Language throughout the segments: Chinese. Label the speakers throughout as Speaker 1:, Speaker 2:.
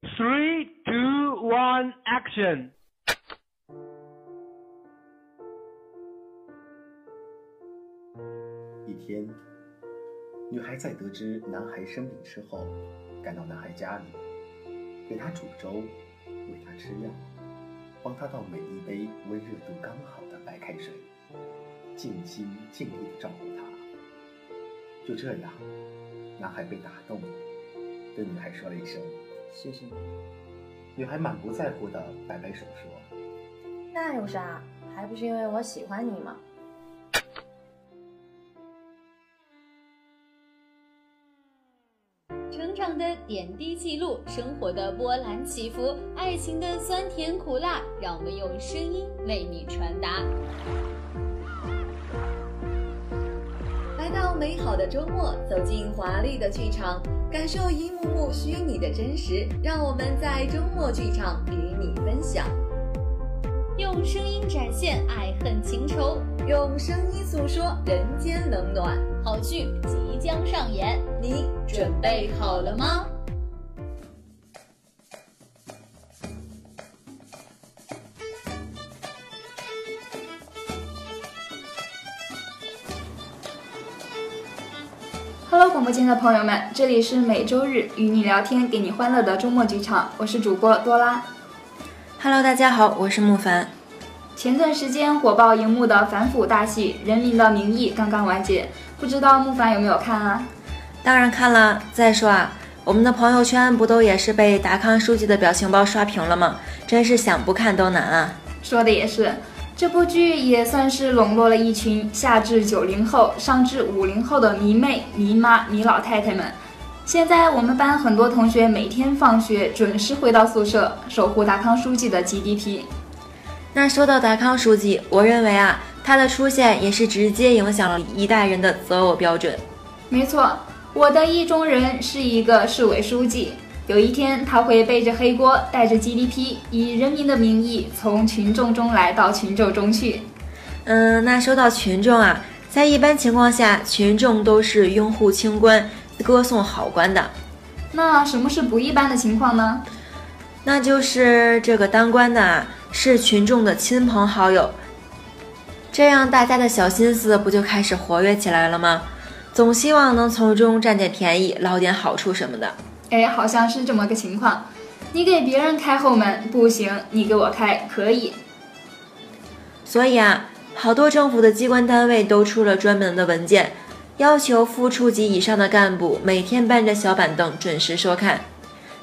Speaker 1: Three, two, one, action.
Speaker 2: 一天，女孩在得知男孩生病之后，赶到男孩家里，给他煮粥，喂他吃药，帮他倒每一杯温热度刚好的白开水，尽心尽力的照顾他。就这样，男孩被打动了，对女孩说了一声“谢谢你”。女孩满不在乎的摆摆手说：“
Speaker 3: 那有啥？还不是因为我喜欢你吗？”
Speaker 4: 成长的点滴记录，生活的波澜起伏，爱情的酸甜苦辣，让我们用声音为你传达。美好的周末，走进华丽的剧场，感受一幕幕虚拟的真实。让我们在周末剧场与你分享，用声音展现爱恨情仇，用声音诉说人间冷暖。好剧即将上演，你准备好了吗
Speaker 5: ？Hello，广播间的朋友们，这里是每周日与你聊天、给你欢乐的周末剧场，我是主播多拉。
Speaker 6: Hello，大家好，我是木凡。
Speaker 5: 前段时间火爆荧幕的反腐大戏《人民的名义》刚刚完结，不知道木凡有没有看啊？
Speaker 6: 当然看了。再说啊，我们的朋友圈不都也是被达康书记的表情包刷屏了吗？真是想不看都难啊！
Speaker 5: 说的也是，这部剧也算是笼络了一群下至九零后、上至五零后的迷妹、迷妈、迷老太太们。现在我们班很多同学每天放学准时回到宿舍，守护达康书记的 GDP。
Speaker 6: 那说到达康书记，我认为啊，他的出现也是直接影响了一代人的择偶标准。
Speaker 5: 没错，我的意中人是一个市委书记。有一天，他会背着黑锅，带着 GDP，以人民的名义从群众中来到群众中去。
Speaker 6: 嗯，那说到群众啊，在一般情况下，群众都是拥护清官、歌颂好官的。
Speaker 5: 那什么是不一般的情况呢？
Speaker 6: 那就是这个当官的啊。是群众的亲朋好友，这样大家的小心思不就开始活跃起来了吗？总希望能从中占点便宜，捞点好处什么的。
Speaker 5: 哎，好像是这么个情况。你给别人开后门不行，你给我开可以。
Speaker 6: 所以啊，好多政府的机关单位都出了专门的文件，要求副处级以上的干部每天搬着小板凳准时收看，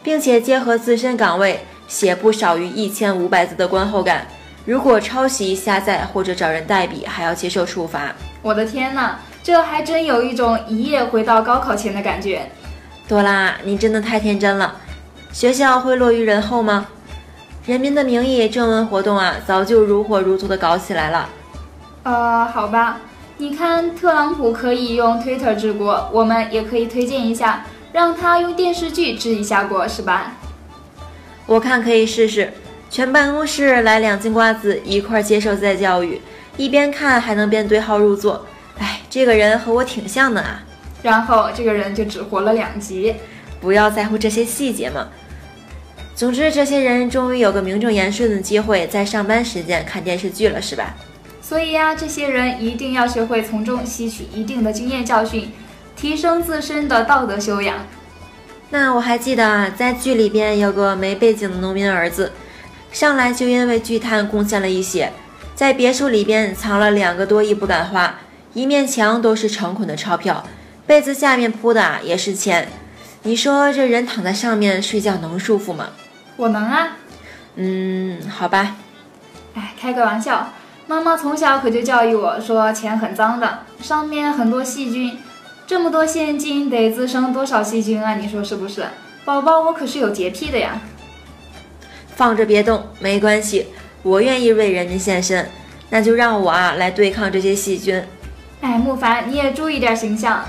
Speaker 6: 并且结合自身岗位。写不少于一千五百字的观后感，如果抄袭、下载或者找人代笔，还要接受处罚。
Speaker 5: 我的天哪，这还真有一种一夜回到高考前的感觉。
Speaker 6: 多拉，你真的太天真了。学校会落于人后吗？人民的名义征文活动啊，早就如火如荼的搞起来了。
Speaker 5: 呃，好吧，你看特朗普可以用 Twitter 治国，我们也可以推荐一下，让他用电视剧治一下国，是吧？
Speaker 6: 我看可以试试，全办公室来两斤瓜子一块接受再教育，一边看还能边对号入座。哎，这个人和我挺像的啊。
Speaker 5: 然后这个人就只活了两集，
Speaker 6: 不要在乎这些细节嘛。总之，这些人终于有个名正言顺的机会在上班时间看电视剧了，是吧？
Speaker 5: 所以呀，这些人一定要学会从中吸取一定的经验教训，提升自身的道德修养。
Speaker 6: 那我还记得啊，在剧里边有个没背景的农民儿子，上来就因为巨炭贡献了一些，在别墅里边藏了两个多亿不敢花，一面墙都是成捆的钞票，被子下面铺的也是钱。你说这人躺在上面睡觉能舒服吗？
Speaker 5: 我能啊。
Speaker 6: 嗯，好吧。
Speaker 5: 哎，开个玩笑，妈妈从小可就教育我说钱很脏的，上面很多细菌。这么多现金得滋生多少细菌啊？你说是不是？宝宝，我可是有洁癖的呀。
Speaker 6: 放着别动，没关系，我愿意为人民献身，那就让我啊来对抗这些细菌。
Speaker 5: 哎，木凡，你也注意点形象。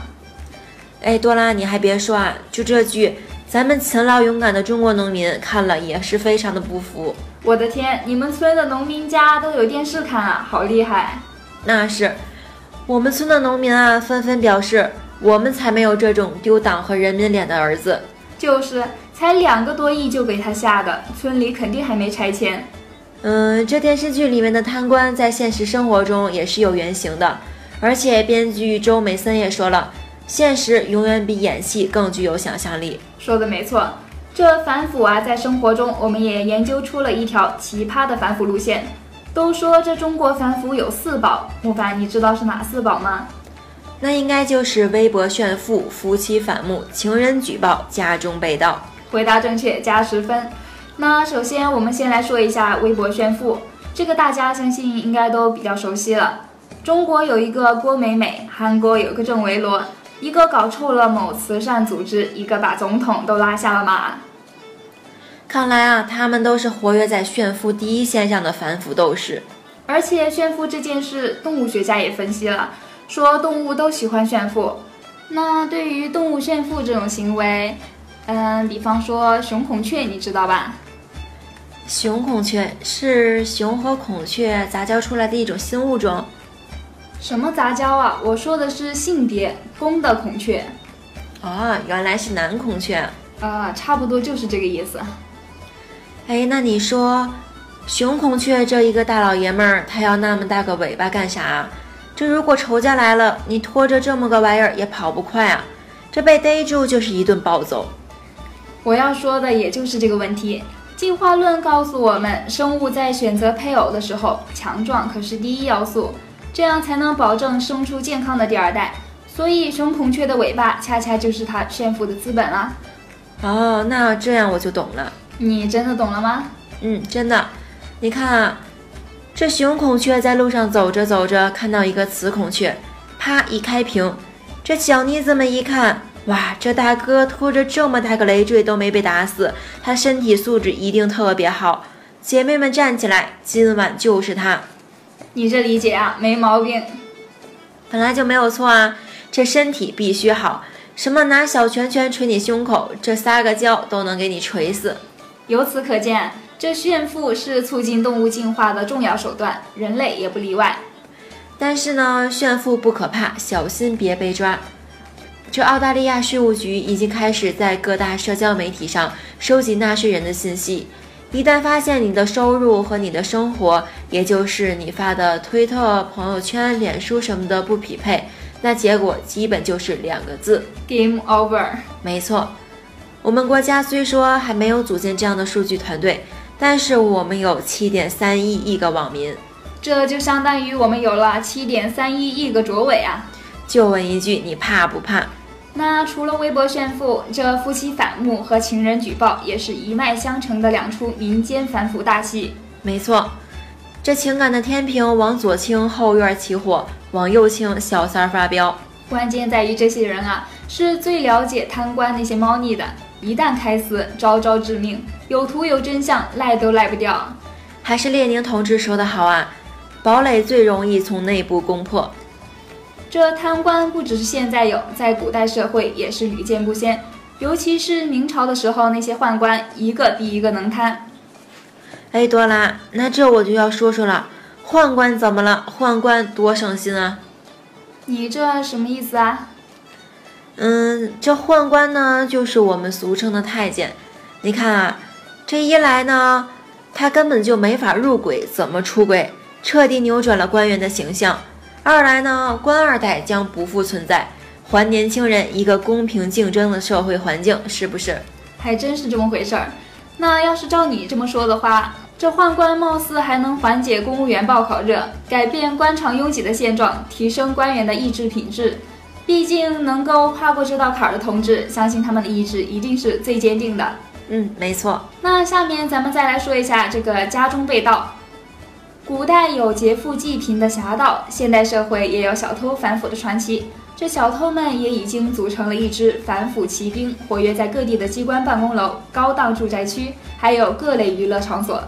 Speaker 6: 哎，多拉，你还别说啊，就这句，咱们勤劳勇敢的中国农民看了也是非常的不服。
Speaker 5: 我的天，你们村的农民家都有电视看啊，好厉害！
Speaker 6: 那是，我们村的农民啊纷纷表示。我们才没有这种丢党和人民脸的儿子。
Speaker 5: 就是才两个多亿就给他吓的，村里肯定还没拆迁。
Speaker 6: 嗯，这电视剧里面的贪官在现实生活中也是有原型的，而且编剧周美森也说了，现实永远比演戏更具有想象力。
Speaker 5: 说的没错，这反腐啊，在生活中我们也研究出了一条奇葩的反腐路线。都说这中国反腐有四宝，木凡，你知道是哪四宝吗？
Speaker 6: 那应该就是微博炫富、夫妻反目、情人举报、家中被盗。
Speaker 5: 回答正确，加十分。那首先我们先来说一下微博炫富，这个大家相信应该都比较熟悉了。中国有一个郭美美，韩国有个郑维罗，一个搞臭了某慈善组织，一个把总统都拉下了马。
Speaker 6: 看来啊，他们都是活跃在炫富第一线上的反腐斗士。
Speaker 5: 而且炫富这件事，动物学家也分析了，说动物都喜欢炫富。那对于动物炫富这种行为，嗯，比方说雄孔雀，你知道吧？
Speaker 6: 雄孔雀是熊和孔雀杂交出来的一种新物种。
Speaker 5: 什么杂交啊？我说的是性别，公的孔雀。
Speaker 6: 啊，原来是男孔雀。
Speaker 5: 啊，差不多就是这个意思。
Speaker 6: 哎，那你说，雄孔雀这一个大老爷们儿，他要那么大个尾巴干啥？这如果仇家来了，你拖着这么个玩意儿也跑不快啊！这被逮住就是一顿暴揍。
Speaker 5: 我要说的也就是这个问题。进化论告诉我们，生物在选择配偶的时候，强壮可是第一要素，这样才能保证生出健康的第二代。所以，雄孔雀的尾巴恰恰就是它炫富的资本啊！
Speaker 6: 哦，那这样我就懂了。
Speaker 5: 你真的懂了吗？
Speaker 6: 嗯，真的。你看啊，这雄孔雀在路上走着走着，看到一个雌孔雀，啪一开屏，这小妮子们一看，哇，这大哥拖着这么大个累赘都没被打死，他身体素质一定特别好。姐妹们站起来，今晚就是他。
Speaker 5: 你这理解啊，没毛病。
Speaker 6: 本来就没有错啊，这身体必须好。什么拿小拳拳捶你胸口，这撒个娇都能给你捶死。
Speaker 5: 由此可见，这炫富是促进动物进化的重要手段，人类也不例外。
Speaker 6: 但是呢，炫富不可怕，小心别被抓。这澳大利亚税务局已经开始在各大社交媒体上收集纳税人的信息，一旦发现你的收入和你的生活，也就是你发的推特、朋友圈、脸书什么的不匹配，那结果基本就是两个字
Speaker 5: ：game over。
Speaker 6: 没错。我们国家虽说还没有组建这样的数据团队，但是我们有七点三一亿个网民，
Speaker 5: 这就相当于我们有了七点三一亿个卓伟啊！
Speaker 6: 就问一句，你怕不怕？
Speaker 5: 那除了微博炫富，这夫妻反目和情人举报也是一脉相承的两出民间反腐大戏。
Speaker 6: 没错，这情感的天平往左倾，后院起火；往右倾，小三儿发飙。
Speaker 5: 关键在于这些人啊，是最了解贪官那些猫腻的。一旦开撕，招招致命，有图有真相，赖都赖不掉。
Speaker 6: 还是列宁同志说的好啊，堡垒最容易从内部攻破。
Speaker 5: 这贪官不只是现在有，在古代社会也是屡见不鲜。尤其是明朝的时候，那些宦官一个比一个能贪。
Speaker 6: 哎，多拉，那这我就要说说了，宦官怎么了？宦官多省心啊！
Speaker 5: 你这什么意思啊？
Speaker 6: 嗯，这宦官呢，就是我们俗称的太监。你看啊，这一来呢，他根本就没法入轨，怎么出轨？彻底扭转了官员的形象。二来呢，官二代将不复存在，还年轻人一个公平竞争的社会环境，是不是？
Speaker 5: 还真是这么回事儿。那要是照你这么说的话，这宦官貌似还能缓解公务员报考热，改变官场拥挤的现状，提升官员的意志品质。毕竟能够跨过这道坎儿的同志，相信他们的意志一定是最坚定的。
Speaker 6: 嗯，没错。
Speaker 5: 那下面咱们再来说一下这个家中被盗。古代有劫富济贫的侠盗，现代社会也有小偷反腐的传奇。这小偷们也已经组成了一支反腐骑兵，活跃在各地的机关办公楼、高档住宅区，还有各类娱乐场所。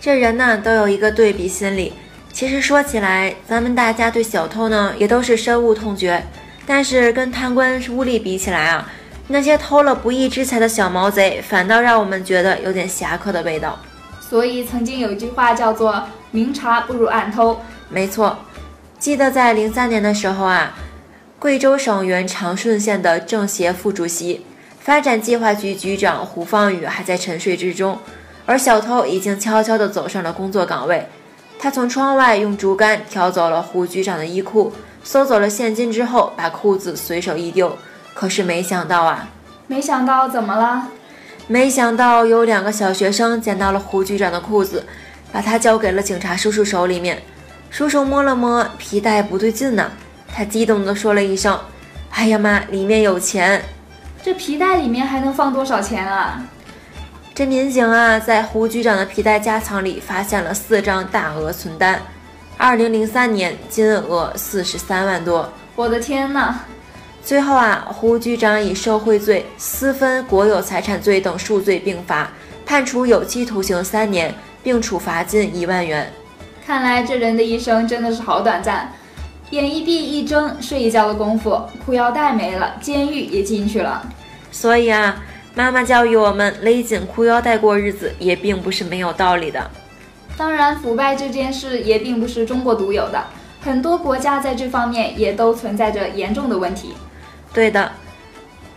Speaker 6: 这人呢，都有一个对比心理。其实说起来，咱们大家对小偷呢也都是深恶痛绝，但是跟贪官污吏比起来啊，那些偷了不义之财的小毛贼，反倒让我们觉得有点侠客的味道。
Speaker 5: 所以曾经有一句话叫做“明察不如暗偷”。
Speaker 6: 没错，记得在零三年的时候啊，贵州省原长顺县的政协副主席、发展计划局局长胡方宇还在沉睡之中，而小偷已经悄悄地走上了工作岗位。他从窗外用竹竿挑走了胡局长的衣裤，搜走了现金之后，把裤子随手一丢。可是没想到啊，
Speaker 5: 没想到怎么了？
Speaker 6: 没想到有两个小学生捡到了胡局长的裤子，把它交给了警察叔叔手里面。叔叔摸了摸皮带，不对劲呢。他激动地说了一声：“哎呀妈，里面有钱！
Speaker 5: 这皮带里面还能放多少钱啊？”
Speaker 6: 这民警啊，在胡局长的皮带夹层里发现了四张大额存单，二零零三年金额四十三万多。
Speaker 5: 我的天哪！
Speaker 6: 最后啊，胡局长以受贿罪、私分国有财产罪等数罪并罚，判处有期徒刑三年，并处罚金一万元。
Speaker 5: 看来这人的一生真的是好短暂，眼一闭一睁，睡一觉的功夫，裤腰带没了，监狱也进去了。
Speaker 6: 所以啊，妈妈教育我们勒紧裤腰带过日子，也并不是没有道理的。
Speaker 5: 当然，腐败这件事也并不是中国独有的，很多国家在这方面也都存在着严重的问题。
Speaker 6: 对的，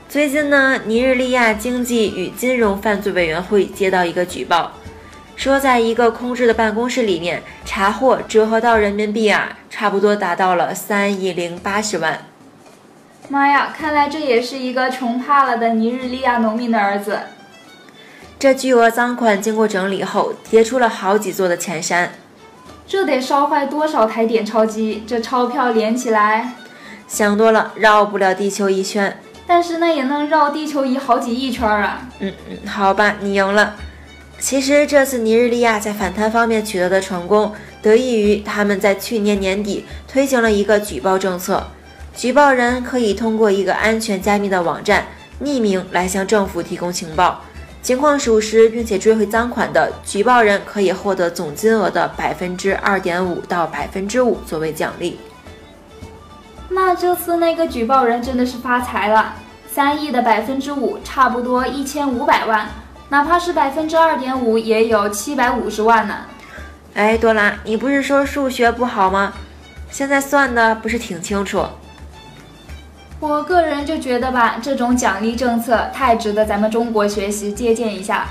Speaker 6: 最近呢，尼日利亚经济与金融犯罪委员会接到一个举报，说在一个空置的办公室里面查获折合到人民币啊，差不多达到了三亿零八十万。
Speaker 5: 妈呀，看来这也是一个穷怕了的尼日利亚农民的儿子。
Speaker 6: 这巨额赃款经过整理后，叠出了好几座的钱山。
Speaker 5: 这得烧坏多少台点钞机？这钞票连起来。
Speaker 6: 想多了，绕不了地球一圈，
Speaker 5: 但是那也能绕地球仪好几亿圈啊！
Speaker 6: 嗯嗯，好吧，你赢了。其实这次尼日利亚在反贪方面取得的成功，得益于他们在去年年底推行了一个举报政策，举报人可以通过一个安全加密的网站匿名来向政府提供情报，情况属实并且追回赃款的举报人可以获得总金额的百分之二点五到百分之五作为奖励。
Speaker 5: 那这次那个举报人真的是发财了，三亿的百分之五，差不多一千五百万，哪怕是百分之二点五，也有七百五十万呢。
Speaker 6: 哎，多拉，你不是说数学不好吗？现在算的不是挺清楚？
Speaker 5: 我个人就觉得吧，这种奖励政策太值得咱们中国学习借鉴一下。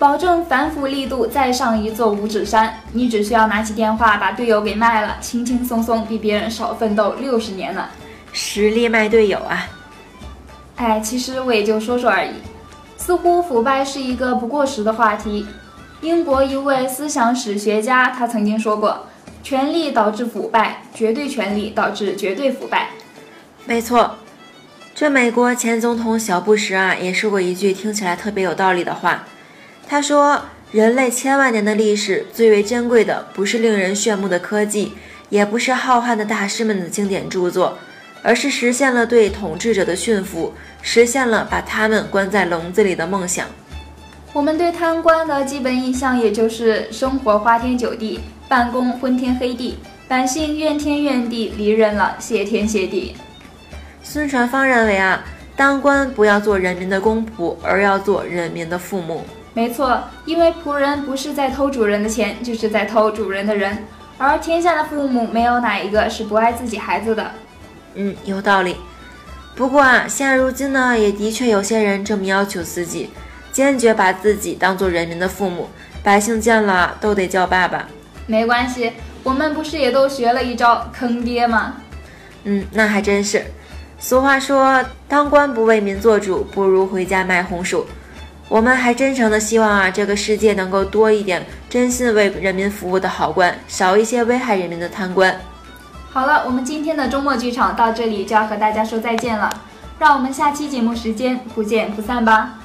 Speaker 5: 保证反腐力度再上一座五指山，你只需要拿起电话把队友给卖了，轻轻松松比别人少奋斗六十年呢。
Speaker 6: 实力卖队友啊！
Speaker 5: 哎，其实我也就说说而已。似乎腐败是一个不过时的话题。英国一位思想史学家他曾经说过：“权力导致腐败，绝对权力导致绝对腐败。”
Speaker 6: 没错，这美国前总统小布什啊也说过一句听起来特别有道理的话。他说：“人类千万年的历史，最为珍贵的不是令人炫目的科技，也不是浩瀚的大师们的经典著作，而是实现了对统治者的驯服，实现了把他们关在笼子里的梦想。”
Speaker 5: 我们对贪官的基本印象，也就是生活花天酒地，办公昏天黑地，百姓怨天怨地，离人了谢天谢地。
Speaker 6: 孙传芳认为啊，当官不要做人民的公仆，而要做人民的父母。
Speaker 5: 没错，因为仆人不是在偷主人的钱，就是在偷主人的人。而天下的父母，没有哪一个是不爱自己孩子的。
Speaker 6: 嗯，有道理。不过啊，现如今呢，也的确有些人这么要求自己，坚决把自己当做人民的父母，百姓见了都得叫爸爸。
Speaker 5: 没关系，我们不是也都学了一招坑爹吗？
Speaker 6: 嗯，那还真是。俗话说，当官不为民做主，不如回家卖红薯。我们还真诚的希望啊，这个世界能够多一点真心为人民服务的好官，少一些危害人民的贪官。
Speaker 5: 好了，我们今天的周末剧场到这里就要和大家说再见了，让我们下期节目时间不见不散吧。